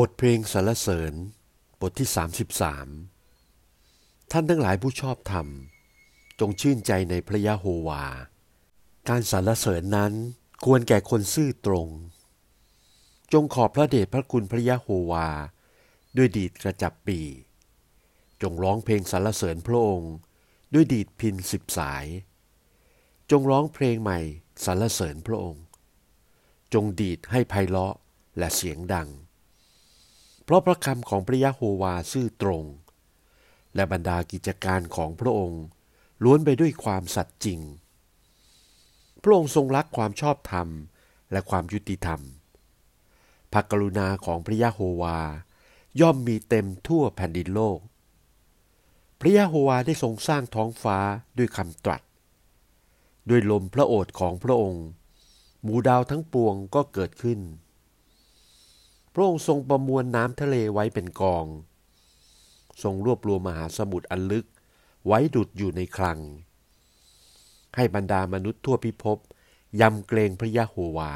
บทเพลงสรรเสริญ บทที่ 33 ท่านทั้งหลายผู้ชอบธรรม จงชื่นใจในพระยะโฮวา การสรรเสริญนั้นควรแก่คนซื่อตรง จงขอบพระเดชพระคุณพระยะโฮวา ด้วยดีดกระจับปี จงร้องเพลงสรรเสริญพระองค์ ด้วยดีดพินสิบสาย จงร้องเพลงใหม่สรรเสริญพระองค์ จงดีดให้ไพเราะและเสียงดัง เพราะพระคำของพระยะโฮวาซื่อตรง และบรรดากิจการของพระองค์ ล้วนไปด้วยความสัตย์จริง พระองค์ทรงรักความชอบธรรมและความยุติธรรมพระกรุณาของพระยะโฮวา ย่อมมีเต็มทั่วแผ่นดินโลก พระยะโฮวาได้ทรงสร้างท้องฟ้าด้วยคำตรัส ด้วยลมพระโอษฐ์ของพระองค์ หมู่ดาวทั้งปวงก็เกิดขึ้น พระองค์ทรงประมวลน้ำทะเลไว้เป็นกอง ทรงรวบรวมมหาสมุทรอันลึกไว้ดุดอยู่ในคลัง ให้บรรดามนุษย์ทั่วพิภพยำเกรงพระยะโฮวา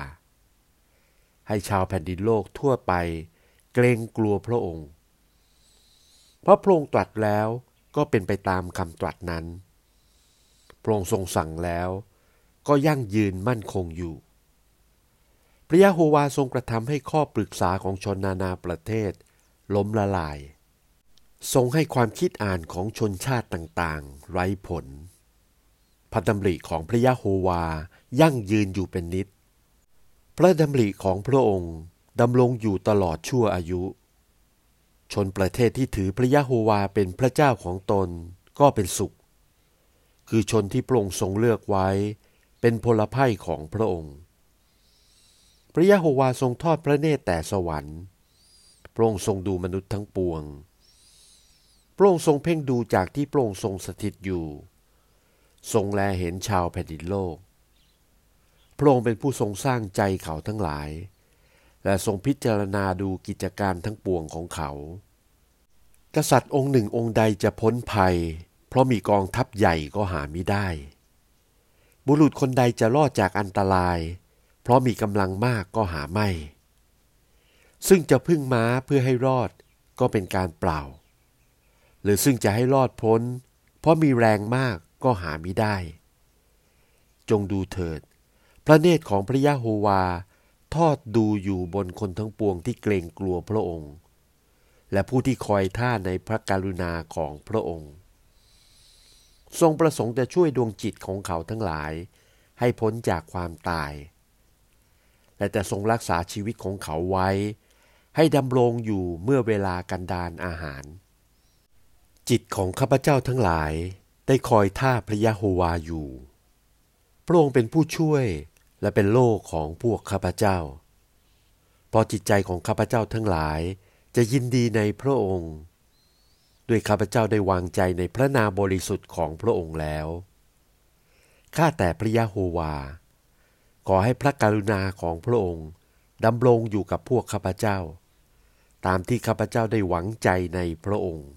ให้ชาวแผ่นดินโลกทั่วไป เกรงกลัวพระองค์ เพราะพระองค์ตรัสแล้วก็เป็นไปตามคำตรัสนั้น พระองค์ทรงสั่งแล้วก็ยั่งยืนมั่นคงอยู่ พระยะโฮวาทรงกระทำให้ข้อปรึกษาของชนนานาประเทศ ล้มละลาย ทรงให้ความคิดอ่านของชนชาติต่างๆ ไร้ผลพระดำริของพระยะโฮวายั่งยืนอยู่เป็นนิด พระดำริของพระองค์ดำรงอยู่ตลอดชั่วอายุ ชนประเทศที่ถือพระยะโฮวาเป็นพระเจ้าของตนก็เป็นสุข คือชนที่พระองค์ทรงเลือกไว้ เป็นพลภัยของพระองค์ พระยะโฮวาทรงทอดพระเนตรแต่สวรรค์ พระองค์ทรงดูมนุษย์ทั้งปวง พระองค์ทรงเพ่งดูจากที่พระองค์ทรงสถิตอยู่ ทรงแลเห็นชาวแผ่นดินโลก พระองค์เป็นผู้ทรงสร้างใจเขาทั้งหลาย และทรงพิจารณาดูกิจการทั้งปวงของเขา กษัตริย์องค์หนึ่งองค์ใดจะพ้นภัย เพราะมีกองทัพใหญ่ก็หาไม่ได้ บุรุษคนใดจะรอดจากอันตรายเพราะมีกำลังมากก็หาไม่ ซึ่งจะพึ่งม้าเพื่อให้รอดก็เป็นการเปล่า หรือซึ่งจะให้รอดพ้น เพราะมีแรงมากก็หาไม่ได้ จงดูเถิด พระเนตรของพระยะโฮวา ทอดดูอยู่บนคนทั้งปวงที่เกรงกลัวพระองค์ และผู้ที่คอยท่าในพระกรุณาของพระองค์ ทรงประสงค์จะช่วยดวงจิตของเขาทั้งหลาย ให้พ้นจากความตาย และจะทรงรักษาชีวิตของเขาไว้ ให้ดำรงอยู่เมื่อเวลากันดานอาหาร จิตของข้าพเจ้าทั้งหลายได้คอยท่าพระยะโฮวาอยู่ พระองค์เป็นผู้ช่วยและเป็นโลกของพวกข้าพเจ้าพราะจิตใจของข้าพเจ้าทั้งหลายจะยินดีในพระองค์ ด้วยข้าพเจ้าได้วางใจในพระนาบริสุทธิ์ของพระองค์แล้ว ข้าแต่พระยะโฮวา ขอให้พระกรุณาของพระองค์ดำรงอยู่กับพวกข้าพเจ้า ตามที่ข้าพเจ้าได้หวังใจในพระองค์